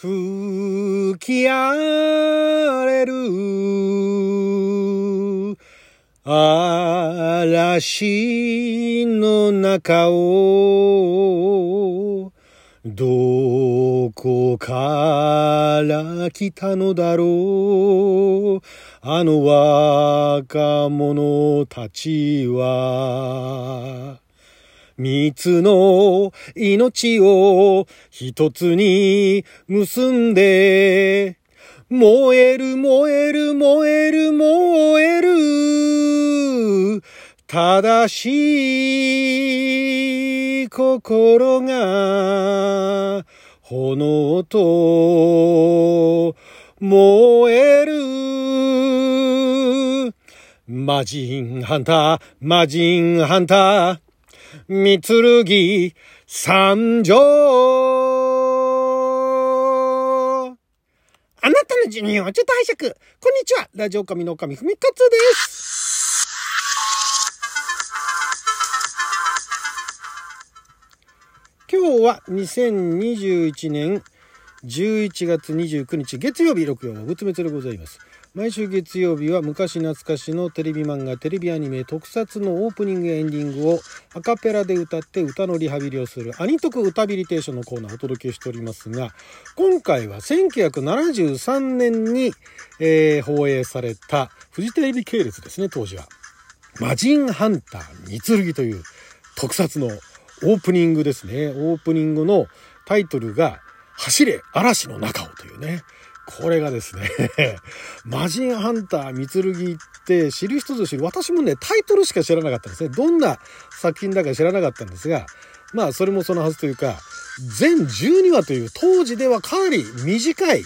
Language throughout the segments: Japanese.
吹き荒れる。嵐の中をどこから来たのだろう。あの若者たちは。三つの命を一つに結んで、燃える燃える燃える燃える。正しい心が炎と燃える。魔人ハンター魔人ハンター。三剣参上あなたの授業をちょっと拝借。こんにちは。ラジオ神の神ふみかつです。今日は2021年11月29日月曜日6曜は仏滅でございます。毎週月曜日は昔懐かしのテレビ漫画テレビアニメ特撮のオープニングエンディングをアカペラで歌って歌のリハビリをするアニトク歌ビリテーションのコーナーをお届けしておりますが今回は1973年に、えー、放映されたフジテレビ系列ですね当時は「魔人ハンター三剣」という特撮のオープニングですねオープニングのタイトルが「走れ嵐の中を」というねこれがですね 魔人ハンター三剣って知る人ぞ知る。私もね、タイトルしか知らなかったんですね。どんな作品だか知らなかったんですが、まあ、それもそのはずというか、全12話という当時ではかなり短い、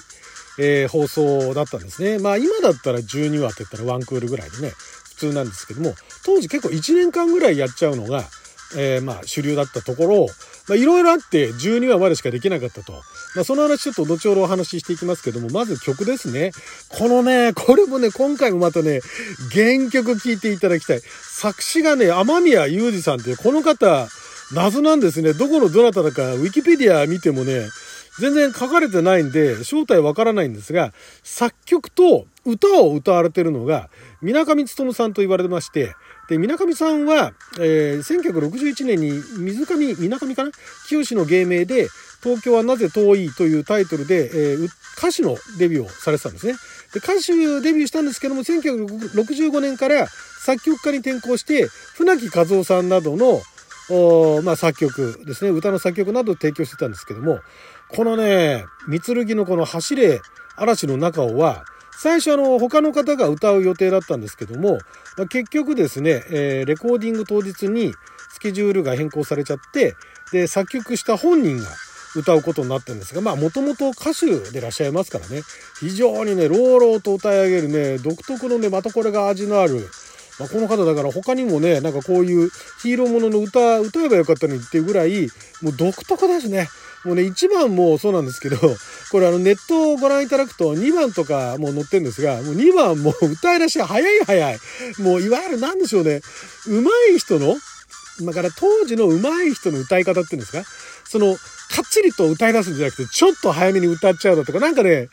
えー、放送だったんですね。まあ、今だったら12話って言ったらワンクールぐらいでね、普通なんですけども、当時結構1年間ぐらいやっちゃうのが、えー、まあ、主流だったところを、まあ、いろいろあって12話までしかできなかったと。まあ、その話ちょっと後ほどお話ししていきますけども、まず曲ですね。このね、これもね、今回もまたね、原曲聴いていただきたい。作詞がね、天宮裕二さんっていう、この方、謎なんですね。どこのどなただか、ウィキペディア見てもね、全然書かれてないんで、正体わからないんですが、作曲と歌を歌われてるのが、水上勉さんと言われてまして、で、水上さんは、えー、1961年に水上、水上かな？清の芸名で、東京はなぜ遠いというタイトルで、えー、歌手のデビューをされてたんですね。で、歌手デビューしたんですけども、1965年から作曲家に転向して、船木和夫さんなどの、まあ、作曲ですね、歌の作曲などを提供してたんですけども、このね、三剣のこの走れ嵐の中をは、最初あの、他の方が歌う予定だったんですけども、まあ、結局ですね、えー、レコーディング当日にスケジュールが変更されちゃって、で、作曲した本人が歌うことになってるんですが、まあ、もともと歌手でいらっしゃいますからね、非常にね、朗々と歌い上げるね、独特のね、またこれが味のある、まあ、この方だから他にもね、なんかこういうヒーローものの歌、歌えばよかったのにっていうぐらい、もう独特ですね。もうね、1番もそうなんですけど、これあのネットをご覧いただくと2番とかもう載ってるんですが、もう2番もう歌い出しが早い早い。もういわゆる何でしょうね、上手い人の、だから当時の上手い人の歌い方っていうんですか？その、かっちりと歌い出すんじゃなくて、ちょっと早めに歌っちゃうだとか、なんかね、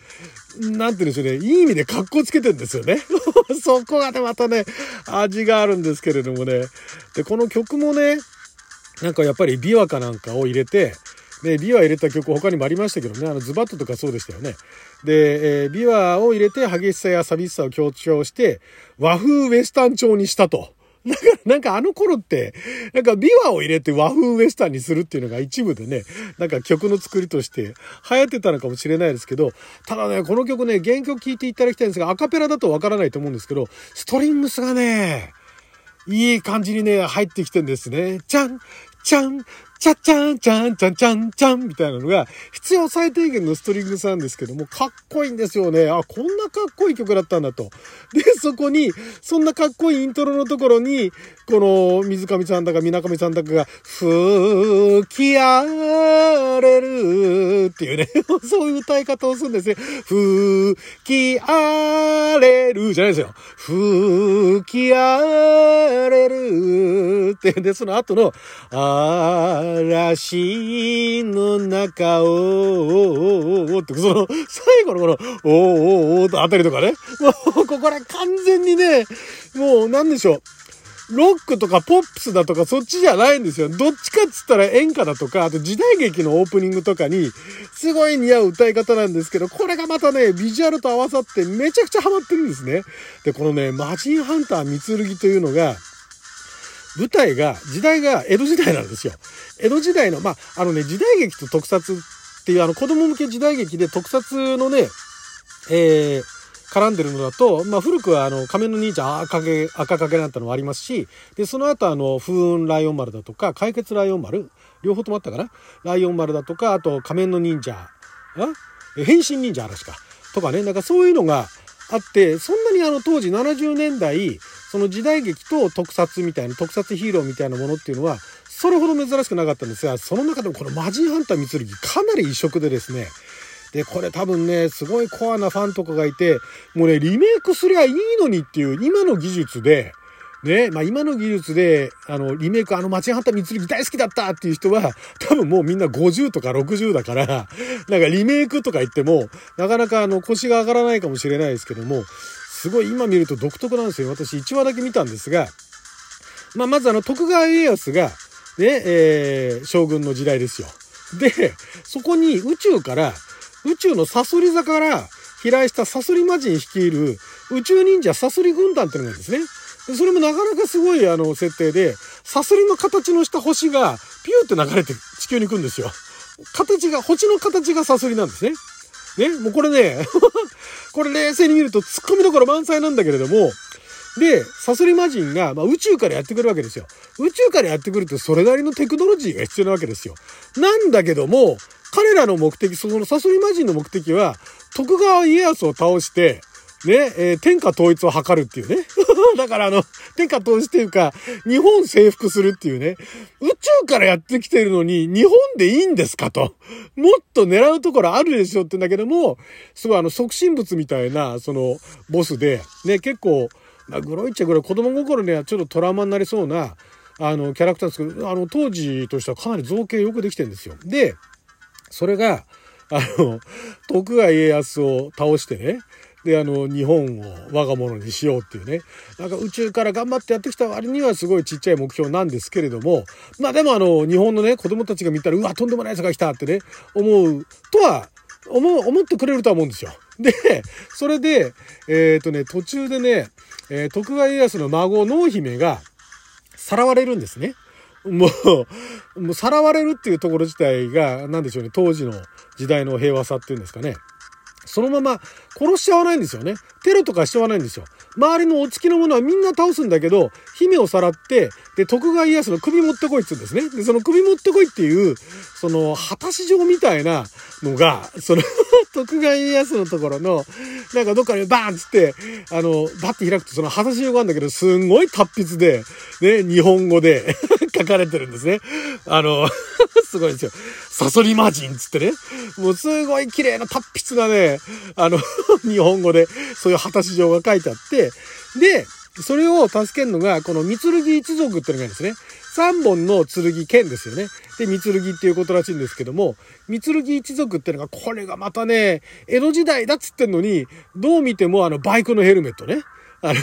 なんて言うんでしょうね、いい意味で格好つけてるんですよね。そこがね、またね、味があるんですけれどもね。で、この曲もね、なんかやっぱり琵琶かなんかを入れて、で、琵琶入れた曲他にもありましたけどね、あのズバットとかそうでしたよね。で、えー、琵琶を入れて激しさや寂しさを強調して、和風ウエスタン調にしたと。なんか、なんかあの頃って、なんか琵琶を入れて和風ウエスタンにするっていうのが一部でね、なんか曲の作りとして流行ってたのかもしれないですけど、ただね、この曲ね、原曲聴いていただきたいんですが、アカペラだとわからないと思うんですけど、ストリングスがね、いい感じにね、入ってきてんですね。ちゃん、ちゃん、チャッチャン、チャン、チャン、チャン、チャンみたいなのが、必要最低限のストリングスなんですけども、かっこいいんですよね。あ、こんなかっこいい曲だったんだと。で、そこに、そんなかっこいいイントロのところに、この、水上さんだか、水上さんだかが、吹き荒れるっていうね、そういう歌い方をするんですね。吹き荒れるじゃないですよ。吹き荒れる、で、その後の、嵐の中を、おおおって、その、最後のこの、おおおおとあたりとかね。もう、ここら完全にね、もう、なんでしょう。ロックとかポップスだとかそっちじゃないんですよ。どっちかっつったら演歌だとか、あと時代劇のオープニングとかに、すごい似合う歌い方なんですけど、これがまたね、ビジュアルと合わさってめちゃくちゃハマってるんですね。で、このね、マジンハンター三剣というのが、舞台が、時代が江戸時代なんですよ。江戸時代の、まあ、あのね、時代劇と特撮っていうあの子供向け時代劇で特撮のね、えー、絡んでるのだと、まあ、古くはあの仮面の兄ちゃん赤影赤影なんてのもありますしでその後あの風雲ライオン丸だとか解決ライオン丸両方ともあったかな？ライオン丸だとかあと仮面の忍者変身忍者嵐か。とかねなんかそういうのがあってそんなにあの当時70年代その時代劇と特撮みたいな特撮ヒーローみたいなものっていうのはそれほど珍しくなかったんですがその中でもこのマジンハンター三剣かなり異色でですね。で、これ多分ね、すごいコアなファンとかがいて、もうね、リメイクすりゃいいのにっていう、今の技術で、ね、まあ今の技術で、あの、リメイク、あの、町ハンタ三剣大好きだったっていう人は、多分もうみんな50とか60だから、なんかリメイクとか言っても、なかなかあの、腰が上がらないかもしれないですけども、すごい今見ると独特なんですよ。私1話だけ見たんですが、まあまずあの、徳川家康が、ね、えー、将軍の時代ですよ。で、そこに宇宙から、宇宙のサソリ座から飛来したサソリ魔人率いる宇宙忍者サソリ軍団っていうのがですね。それもなかなかすごいあの設定で、サソリの形のした星がピューって流れて地球に行くんですよ。形が、星の形がサソリなんですね。ね、もうこれね、これ冷静に見ると突っ込みどころ満載なんだけれども、で、サソリ魔人が、まあ、宇宙からやってくるわけですよ。宇宙からやってくるってそれなりのテクノロジーが必要なわけですよ。なんだけども、彼らの目的、そのサソリ魔人の目的は、徳川家康を倒して、ね、えー、天下統一を図るっていうね。だからあの、天下統一っていうか、日本征服するっていうね。宇宙からやってきてるのに、日本でいいんですかと。もっと狙うところあるでしょってんだけども、すごいあの、促進物みたいな、その、ボスで、ね、結構、まあ、グロいっちゃグロい、子供心にはちょっとトラウマになりそうな、あの、キャラクターですけど、あの、当時としてはかなり造形よくできてるんですよ。で、それが、あの、徳川家康を倒してね、で、あの、日本を我が物にしようっていうね。なんか宇宙から頑張ってやってきた割にはすごいちっちゃい目標なんですけれども、まあでもあの、日本のね、子供たちが見たら、うわ、とんでもない奴が来たってね、思うとは、思、思ってくれるとは思うんですよ。で、それで、えっ、ー、とね、途中でね、えー、徳川家康の孫、濃姫が、さらわれるんですね。もう、もうさらわれるっていうところ自体が、なんでしょうね、当時の時代の平和さっていうんですかね。そのまま殺しちゃわないんですよね。テロとかしちゃわないんですよ。周りのお付きの者はみんな倒すんだけど、姫をさらって、で、徳川家康の首持ってこいっつうんですね。で、その首持ってこいっていう、その、果たし状みたいなのが、その 徳川家康のところの、なんかどっかにバーンっつって、あの、バッて開くとその果たし状があるんだけど、すんごい達筆で、ね、日本語で 書かれてるんですね。あの、すごいですよ。サソリマジンつってね。もうすごい綺麗な達筆なね、あの、日本語でそういう果たし状が書いてあって、で、それを助けるのが、この三剣一族ってのがいうのがですね、三本の剣剣ですよね。で、三剣っていうことらしいんですけども、三剣一族ってのが、これがまたね、江戸時代だっつってんのに、どう見てもあの、バイクのヘルメットね。あの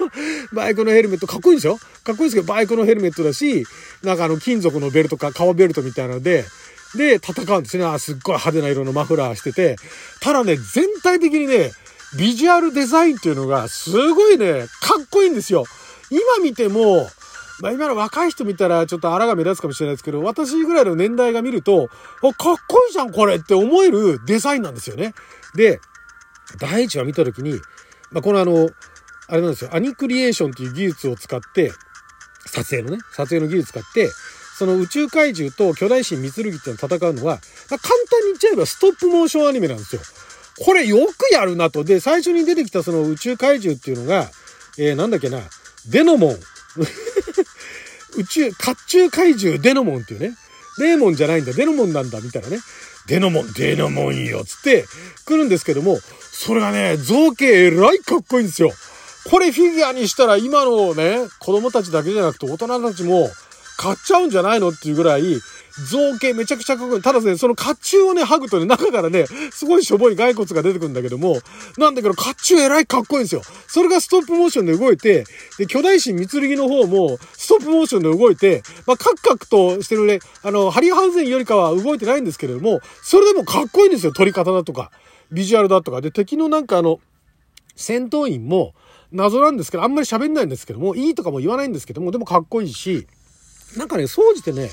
バイクのヘルメットかっこいいでしょ？かっこいいですけど、バイクのヘルメットだし、なんかあの、金属のベルトか、革ベルトみたいなので、で、戦うんですね。あすっごい派手な色のマフラーしてて、ただね、全体的にね、ビジュアルデザインっていうのがすごいね、かっこいいんですよ。今見ても、まあ今の若い人見たらちょっと荒が目立つかもしれないですけど、私ぐらいの年代が見ると、あ、かっこいいじゃんこれって思えるデザインなんですよね。で、第一話見た時に、まあこのあの、あれなんですよ、アニクリエーションっていう技術を使って、撮影のね、撮影の技術使って、その宇宙怪獣と巨大神三剣っていうのを戦うのは、簡単に言っちゃえばストップモーションアニメなんですよ。これよくやるなと。で、最初に出てきたその宇宙怪獣っていうのが、えー、なんだっけな、デノモン。宇宙、甲冑怪獣デノモンっていうね。デーモンじゃないんだ、デノモンなんだ、みたいなね。デノモン、デノモンよ、つって来るんですけども、それがね、造形えらいかっこいいんですよ。これフィギュアにしたら今のね、子供たちだけじゃなくて大人たちも買っちゃうんじゃないのっていうぐらい、造形めちゃくちゃかっこいい。ただね、その甲冑をね、剥ぐとね、中からね、すごいしょぼい骸骨が出てくるんだけども、なんだけど甲冑えらいかっこいいんですよ。それがストップモーションで動いて、で、巨大神三剣の方もストップモーションで動いて、まあ、カクカクとしてるね、あの、ハリーハンゼンよりかは動いてないんですけれども、それでもかっこいいんですよ。取り方だとか、ビジュアルだとか。で、敵のなんかあの、戦闘員も謎なんですけど、あんまり喋んないんですけども、いいとかも言わないんですけども、でもかっこいいし、なんかね、総じてね、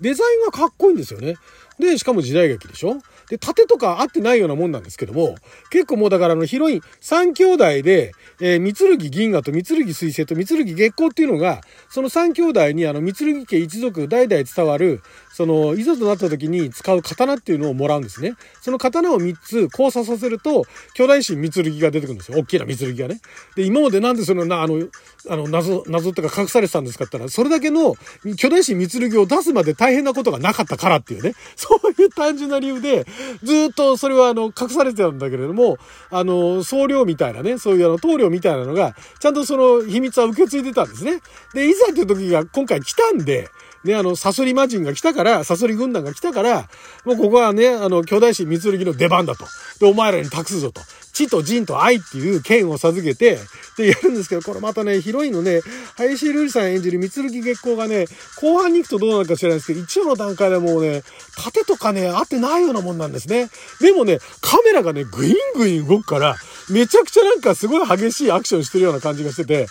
デザインがかっこいいんですよね。で、しかも時代劇でしょ？で、盾とか合ってないようなもんなんですけども、結構もうだからあのヒロイン3兄弟で、えー、三剣銀河と三剣水星と三剣月光っていうのが、その3兄弟にあの三剣家一族代々伝わる、その、いざとなった時に使う刀っていうのをもらうんですね。その刀を3つ交差させると、巨大神三剣が出てくるんですよ。大きな三剣がね。で、今までなんでそのな、あの、あの、謎、謎ってか隠されてたんですかったら、それだけの巨大神三剣を出すまで大変なことがなかったからっていうね。そういう単純な理由で、ずっとそれはあの、隠されてたんだけれども、あの、僧侶みたいなね、そういうあの、棟梁みたいなのが、ちゃんとその秘密は受け継いでたんですね。で、いざっていう時が今回来たんで、ね、あの、サソリ魔人が来たから、サソリ軍団が来たから、もうここはね、あの、巨大神三剣の出番だと。で、お前らに託すぞと。地と人と愛っていう剣を授けて、で、やるんですけど、これまたね、ヒロインのね、林瑠璃さん演じる三剣月光がね、後半に行くとどうなるか知らないですけど、一応の段階でもうね、盾とかね、合ってないようなもんなんですね。でもね、カメラがね、グイングイン動くから、めちゃくちゃなんかすごい激しいアクションしてるような感じがしてて、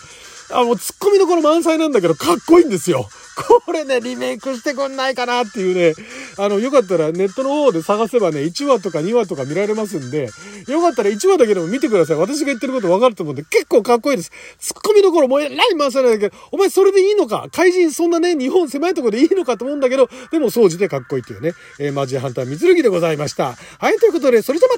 あ、もう突っ込みどころ満載なんだけど、かっこいいんですよ。これね、リメイクしてくんないかなっていうね、あの、よかったらネットの方で探せばね、1話とか2話とか見られますんで、よかったら1話だけでも見てください。私が言ってることわかると思うんで、結構かっこいいです。突っ込みどころもうえらい回さないだけど、お前それでいいのか？怪人そんなね、日本狭いとこでいいのかと思うんだけど、でも掃除でかっこいいっていうね、えー、マジハンター三剣でございました。はい、ということで、それじゃま